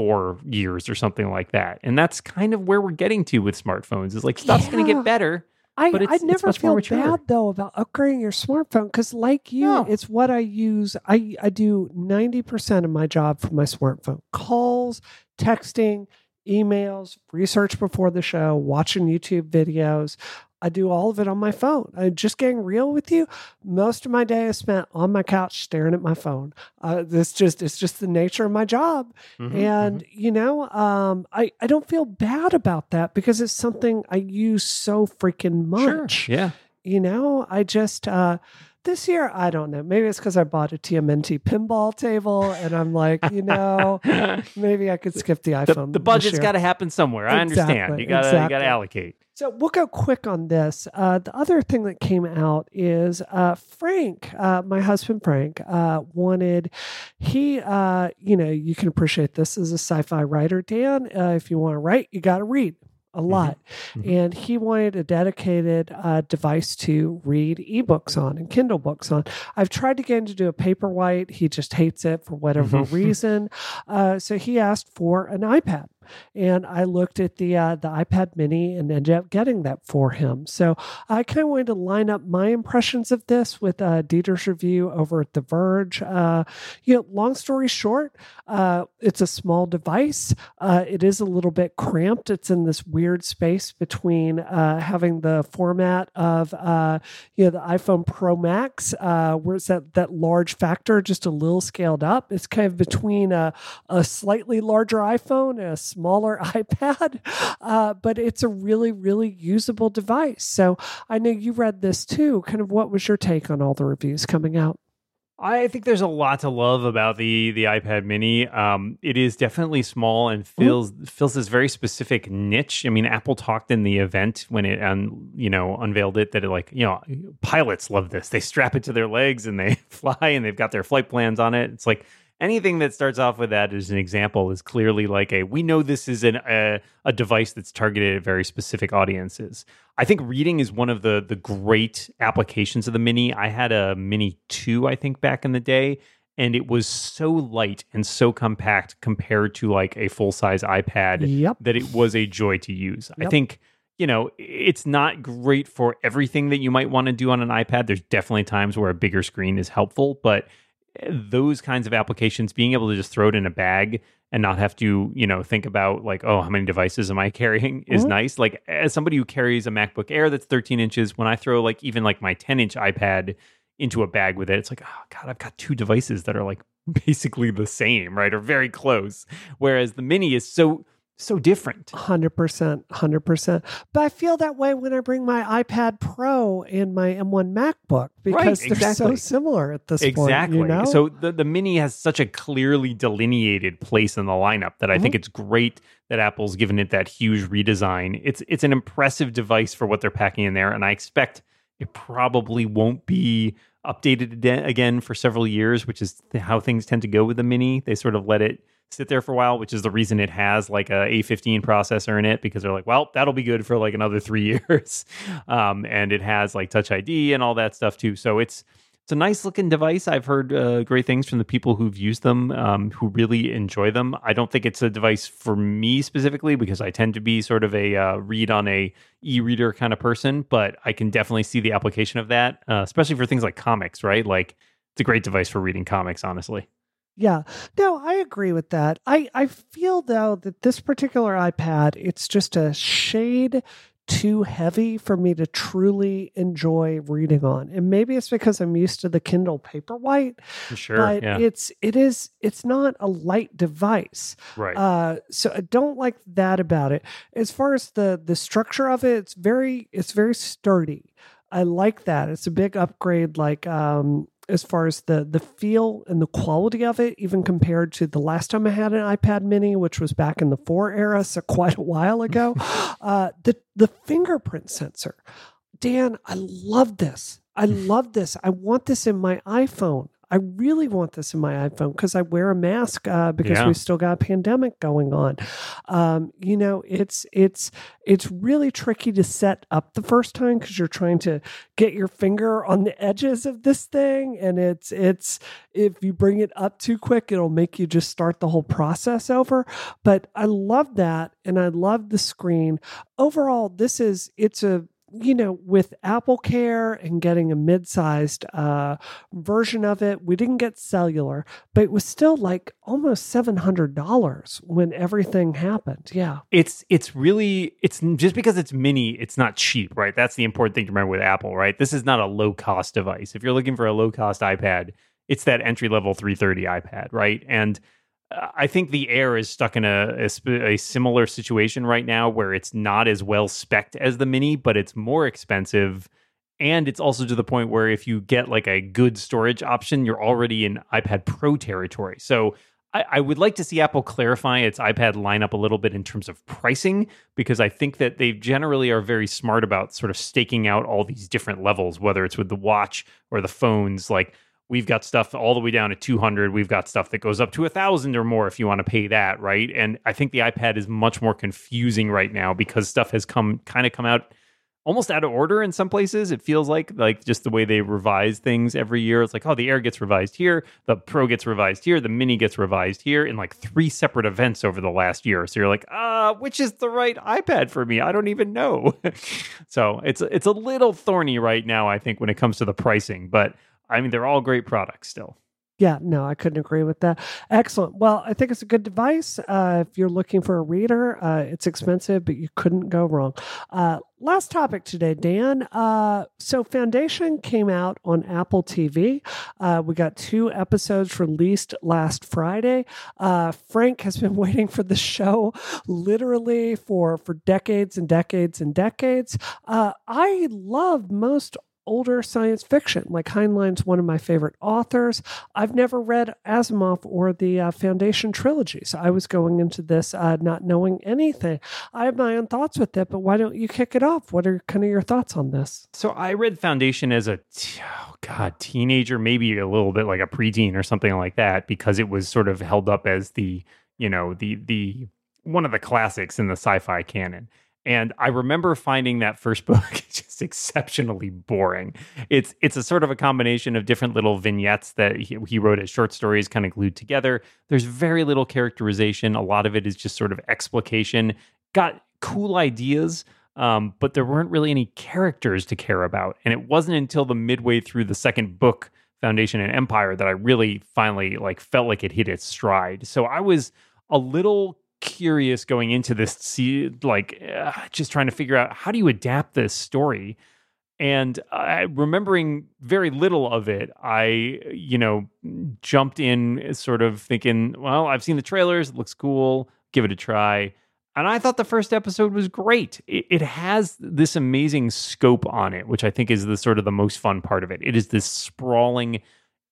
S2: four years or something like that. And that's kind of where we're getting to with smartphones. Is like stuff's going to get better.
S1: I,
S2: But
S1: I never feel bad though about upgrading your smartphone because, like you,
S2: No.
S1: it's what I use. I I do ninety percent of my job from my smartphone: calls, texting, emails, research before the show, watching YouTube videos. I do all of it on my phone. I just getting real with you. Most of my day is spent on my couch staring at my phone. Uh, this just it's just the nature of my job.
S2: Mhm,
S1: And you know, um, I I don't feel bad about that because it's something I use so freaking
S2: mhm. Sure.
S1: much.
S2: Yeah.
S1: You know, I just uh, this year I don't know. Maybe it's because I bought a TMNT pinball table, and I'm like, you know, maybe I could skip the
S2: the,
S1: iPhone.
S2: the
S1: this
S2: budget's got to happen somewhere. I understand. You got to you got to allocate.
S1: So we'll go quick on this. Uh, the other thing that came out is uh, Frank, uh, my husband Frank, uh, wanted he, uh, you know, you can appreciate this as a sci-fi writer, Dan. Uh, if you want to write, you got to read. A lot.
S2: Mhm.
S1: And he wanted a dedicated uh, device to read ebooks on and Kindle books on. I've tried to get him to do a Paperwhite. He just hates it for whatever
S2: Mhm.
S1: reason. Uh, so he asked for an iPad. And I looked at the uh, the iPad Mini and ended up getting that for him. So I kind of wanted to line up my impressions of this with uh, Dieter's review over at The Verge. Uh, you know, long story short, uh, it's a small device. Uh, it is a little bit cramped. It's in this weird space between uh, having the format of uh, you know the iPhone Pro Max, where it's that that large factor, just a little scaled up. It's kind of between a, a slightly larger iPhone and a smaller iPad, uh, but it's a really really usable device. So I know you read this too. Kind of what was your take on all the reviews coming out?
S2: I think there's a lot to love about the the iPad Mini. Um, it is definitely small and fills fills this very specific niche. I mean, Apple talked in the event when it um, you know unveiled it that it like you know pilots love this. They strap it to their legs and they fly and they've got their flight plans on it. It's like anything that starts off with that as an example is clearly like a we know this is an a, a device that's targeted at very specific audiences. I think reading is one of the the great applications of the mini. I had a mini 2 I think back in the day and it was so light and so compact compared to like a full-size iPad
S1: Yep.
S2: that it was a joy to use. I think you know, it's not great for everything that you might want to do on an iPad. There's definitely times where a bigger screen is helpful, but those kinds of applications, being able to just throw it in a bag and not have to, you know, think about like, oh, how many devices am I carrying is
S1: Mhm.
S2: nice. Like as somebody who carries a MacBook Air that's 13 inches, when I throw like even like my 10 inch iPad into a bag with it, it's like, oh God, I've got two devices that are like basically the same, right? Or very close. Whereas the mini is so so different.
S1: Hundred percent, hundred percent. But I feel that way when I bring my iPad Pro and my M1 MacBook because they're so similar at this
S2: exactly.
S1: point. You know?
S2: So the, the mini has such a clearly delineated place in the lineup that I think mm-hmm. it's great that Apple's given it that huge redesign. It's it's an impressive device for what they're packing in there, and I expect it probably won't be updated again for several years, which is how things tend to go with the mini. They sort of let it sit there for a while, which is the reason it has like a A15 processor in it because they're like, well, that'll be good for like another three years, um, and it has like Touch ID and all that stuff too. So it's it's a nice looking device. I've heard uh, great things from the people who've used them, um, who really enjoy them. I don't think it's a device for me specifically because I tend to be sort of a uh, read on a e-reader kind of person, but I can definitely see the application of that, uh, especially for things like comics, right? Like it's a great device for reading comics, honestly.
S1: Yeah. No, I agree with that. I, I feel though that this particular iPad, it's just a shade too heavy for me to truly enjoy reading on. And maybe it's because I'm used to the Kindle Paperwhite,
S2: Sure.
S1: but
S2: yeah.
S1: it's it is it's not a light device.
S2: right.
S1: Uh, so I don't like that about it. As far as the the structure of it, it's very it's very sturdy. I like that. It's a big upgrade. Like um, as far as the the feel and the quality of it, even compared to the last time I had an iPad Mini, which was back in the four era, so quite a while ago. uh, the the fingerprint sensor, Dan, I love this. I love this. I want this in my iPhone. I really want this in my iPhone because I wear a mask uh, because
S2: Yeah.
S1: we've still got a pandemic going on. Um, you know, it's it's it's really tricky to set up the first time because you're trying to get your finger on the edges of this thing, and it's it's if you bring it up too quick, it'll make you just start the whole process over. But I love that, and I love the screen. Overall, this is it's a you know, with Apple Care and getting a mid-sized uh, version of it, we didn't get cellular, but it was still like almost seven hundred dollars when everything happened. Yeah,
S2: it's it's really it's just because it's mini it's not cheap right? That's the important thing to remember with apple right? This is not a low cost device. If you're looking for a low cost ipad it's that entry level 330 ipad right? And i think the air is stuck in a, a, a similar situation right now where it's not as well spec'd as the mini but it's more expensive and it's also to the point where if you get like a good storage option you're already in ipad pro territory so I, I would like to see Apple clarify its iPad lineup a little bit in terms of pricing, because I think that they generally are very smart about sort of staking out all these different levels, whether it's with the watch or the phones. Like we've got stuff all the way down to 200 we've got stuff that goes up to a thousand or more if you want to pay that right? And i think the ipad is much more confusing right now because stuff has come kind of come out almost out of order in some places it feels like like just the way they revise things every year. It's like oh the air gets revised here the pro gets revised here the mini gets revised here in like three separate events over the last year. So you're like ah which is the right ipad for me? I don't even know. So it's it's a little thorny right now i think when it comes to the pricing but I mean, they're all great products still.
S1: Yeah, no, I couldn't agree with that. Excellent. Well, I think it's a good device. Uh, if you're looking for a reader, uh, it's expensive, but you couldn't go wrong. Uh, last topic today, Dan. Uh, so, Foundation came out on Apple TV. Uh, we got two episodes released last Friday. Uh, Frank has been waiting for the show literally for for decades and decades and decades. I love most older science fiction. Like Heinlein's one of my favorite authors. I've never read Asimov or the uh, Foundation trilogy, so I was going into this uh, not knowing anything. I have my own thoughts with it, but why don't you kick it off? What are kind of your thoughts on this?
S2: So I read Foundation as a oh god teenager, maybe a little bit like a preteen or something like that, because it was sort of held up as the you know the the one of the classics in the sci-fi canon. And I remember finding that first book just exceptionally boring. It's it's a sort of a combination of different little vignettes that he, he wrote as short stories, kind of glued together. There's very little characterization. A lot of it is just sort of explication. Got cool ideas, um, but there weren't really any characters to care about. And it wasn't until the midway through the second book, Foundation and Empire, that I really finally like felt like it hit its stride. So I was a little curious going into this, see, like uh, just trying to figure out how do you adapt this story. And uh, remembering very little of it, I, you know, jumped in sort of thinking, well, I've seen the trailers, it looks cool, give it a try. And I thought the first episode was great. It, it, has this amazing scope on it, which I think is the sort of the most fun part of it. It is this sprawling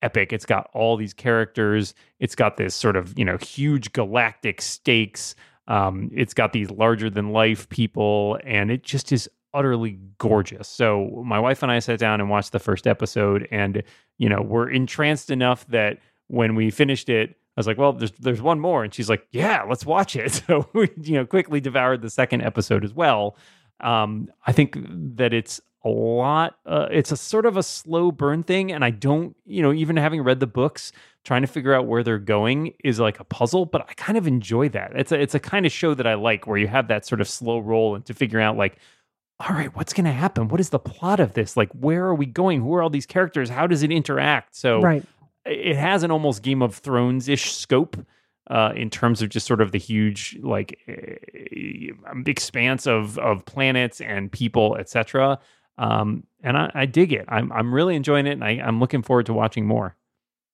S2: epic. It's got all these characters. It's got this sort of you know huge galactic stakes. Um, it's got these larger than life people, and it just is utterly gorgeous. So my wife and I sat down and watched the first episode, and you know we're entranced enough that when we finished it, I was like, "Well, there's there's one more," and she's like, "Yeah, let's watch it." So we you know quickly devoured the second episode as well. Um, I think that it's a lot. Uh, it's a sort of a slow burn thing, and I don't, you know, even having read the books, trying to figure out where they're going is like a puzzle. But I kind of enjoy that. It's a it's a kind of show that I like, where you have that sort of slow roll and to figure out like, all right, what's going to happen? What is the plot of this? Like, where are we going? Who are all these characters? How does it interact? So,
S1: right.
S2: it has an almost Game of Thrones ish scope. Uh, in terms of just sort of the huge like expanse of of planets and people, etc. Um, and I, I, dig it. I'm I'm really enjoying it, and I, I'm looking forward to watching more.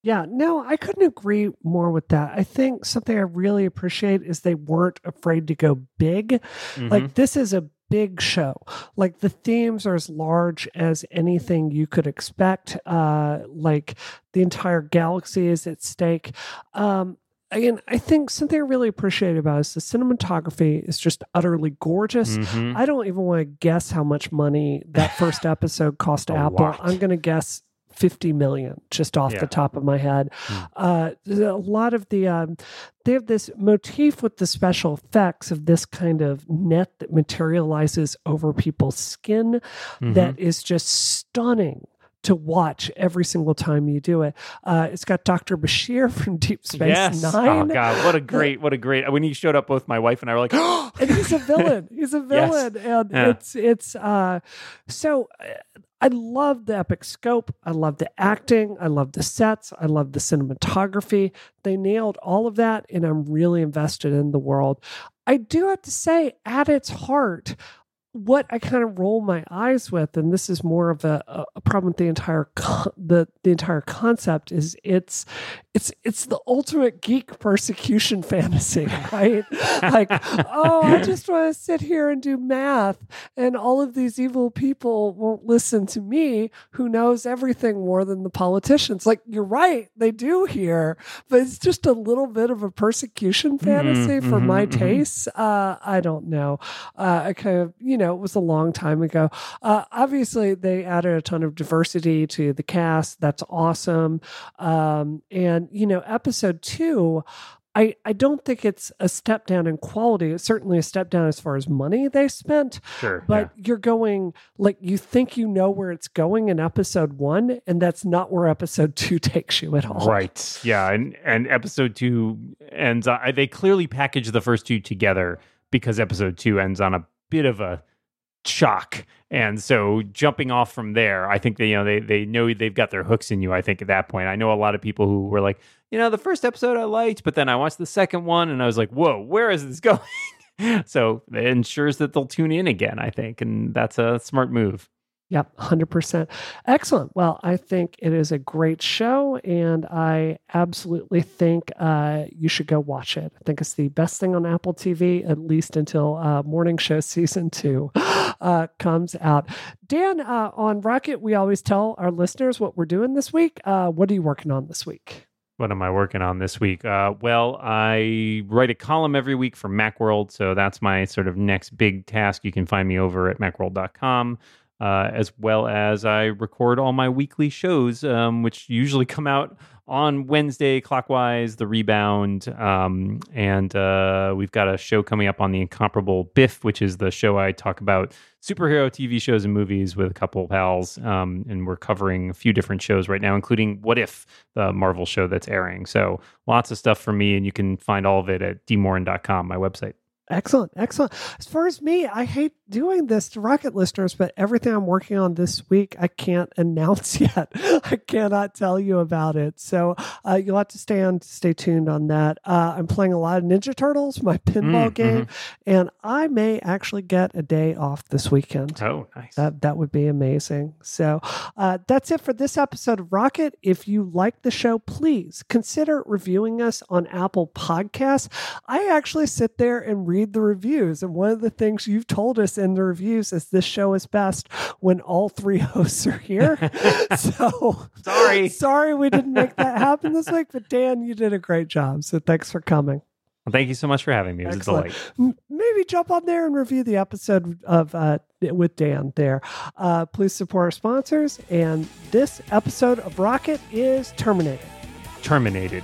S1: Yeah, no, I couldn't agree more with that. I think something I really appreciate is they weren't afraid to go big. Mm-hmm. Like this is a big show. Like the themes are as large as anything you could expect. Uh, like the entire galaxy is at stake. Um, again, I think something I really appreciate about it is the cinematography is just utterly gorgeous. Mm-hmm. I don't even want to guess how much money that first episode cost Apple. Lot. I'm going to guess 50 million just off yeah. the top of my head. Mm. Uh, a lot of the, um, they have this motif with the special effects of this kind of net that materializes over people's skin mm-hmm. that is just stunning to watch every single time you do it. Uh, it's got Dr. Bashir from Deep Space yes. Nine.
S2: Oh God, what a great, what a great! When he showed up, both my wife and I were like,
S1: oh, and he's a villain. He's a villain, yes. and yeah. it's it's uh, so. Uh, I love the epic scope. I love the acting. I love the sets. I love the cinematography. They nailed all of that, and I'm really invested in the world. I do have to say, at its heart, what I kind of roll my eyes with, and this is more of a, a problem with the entire con- the the entire concept, is it's it's it's the ultimate geek persecution fantasy, right? like, oh, I just want to sit here and do math, and all of these evil people won't listen to me, who knows everything more than the politicians. Like, you're right, they do here, but it's just a little bit of a persecution mm-hmm, fantasy mm-hmm, for mm-hmm, my mm-hmm. tastes. Uh, I don't know. Uh, I kind of, you know know, it was a long time ago. Uh, obviously, they added a ton of diversity to the cast. That's awesome. Um, and, you know, episode two, I, I don't think it's a step down in quality. It's certainly a step down as far as money they spent.
S2: Sure.
S1: But you're going like you think you know where it's going in episode one, and that's not where episode two takes you at all.
S2: Right. Yeah. And and episode two ends. On, they clearly package the first two together because episode two ends on a bit of a shock. And so jumping off from there, I think they you know they they know they've got their hooks in you. I think at that point, I know a lot of people who were like, you know, the first episode I liked, but then I watched the second one and I was like, whoa, where is this going? so it ensures that they'll tune in again. I think, and that's a smart move.
S1: Yep, 100%. Excellent. Well, I think it is a great show, and I absolutely think uh, you should go watch it. I think it's the best thing on Apple TV, at least until uh, Morning Show season two uh, comes out. Dan, uh, on Rocket, we always tell our listeners what we're doing this week. Uh, what are you working on this week?
S2: What am I working on this week? Uh, well, I write a column every week for Macworld, so that's my sort of next big task. You can find me over at macworld.com uh, as well as I record all my weekly shows, um, which usually come out on Wednesday, clockwise, The Rebound. Um, and uh, we've got a show coming up on The Incomparable Biff, which is the show I talk about superhero TV shows and movies with a couple of pals. Um, and we're covering a few different shows right now, including What If, the Marvel show that's airing. So lots of stuff for me, and you can find all of it at dmoren.com, my website.
S1: Excellent, excellent. As far as me, I hate doing this to Rocket listeners, but everything I'm working on this week, I can't announce yet. I cannot tell you about it. So uh, you'll have to stay on, stay tuned on that. Uh, I'm playing a lot of Ninja Turtles, my pinball
S2: Mm,
S1: game,
S2: mhm.
S1: and I may actually get a day off this weekend.
S2: Oh, nice.
S1: That that would be amazing. So uh, that's it for this episode of Rocket. If you like the show, please consider reviewing us on Apple Podcasts. I actually sit there and read the reviews, and one of the things you've told us in the reviews is this show is best when all three hosts are here. so
S2: Sorry.
S1: sorry we didn't make that happen this week, but Dan, you did a great job. So thanks for coming.
S2: Well, thank you so much for having me. It was
S1: Excellent.
S2: a delight.
S1: Maybe jump on there and review the episode of uh, with Dan there. Uh, please support our sponsors. And this episode of Rocket is terminated.
S2: Terminated.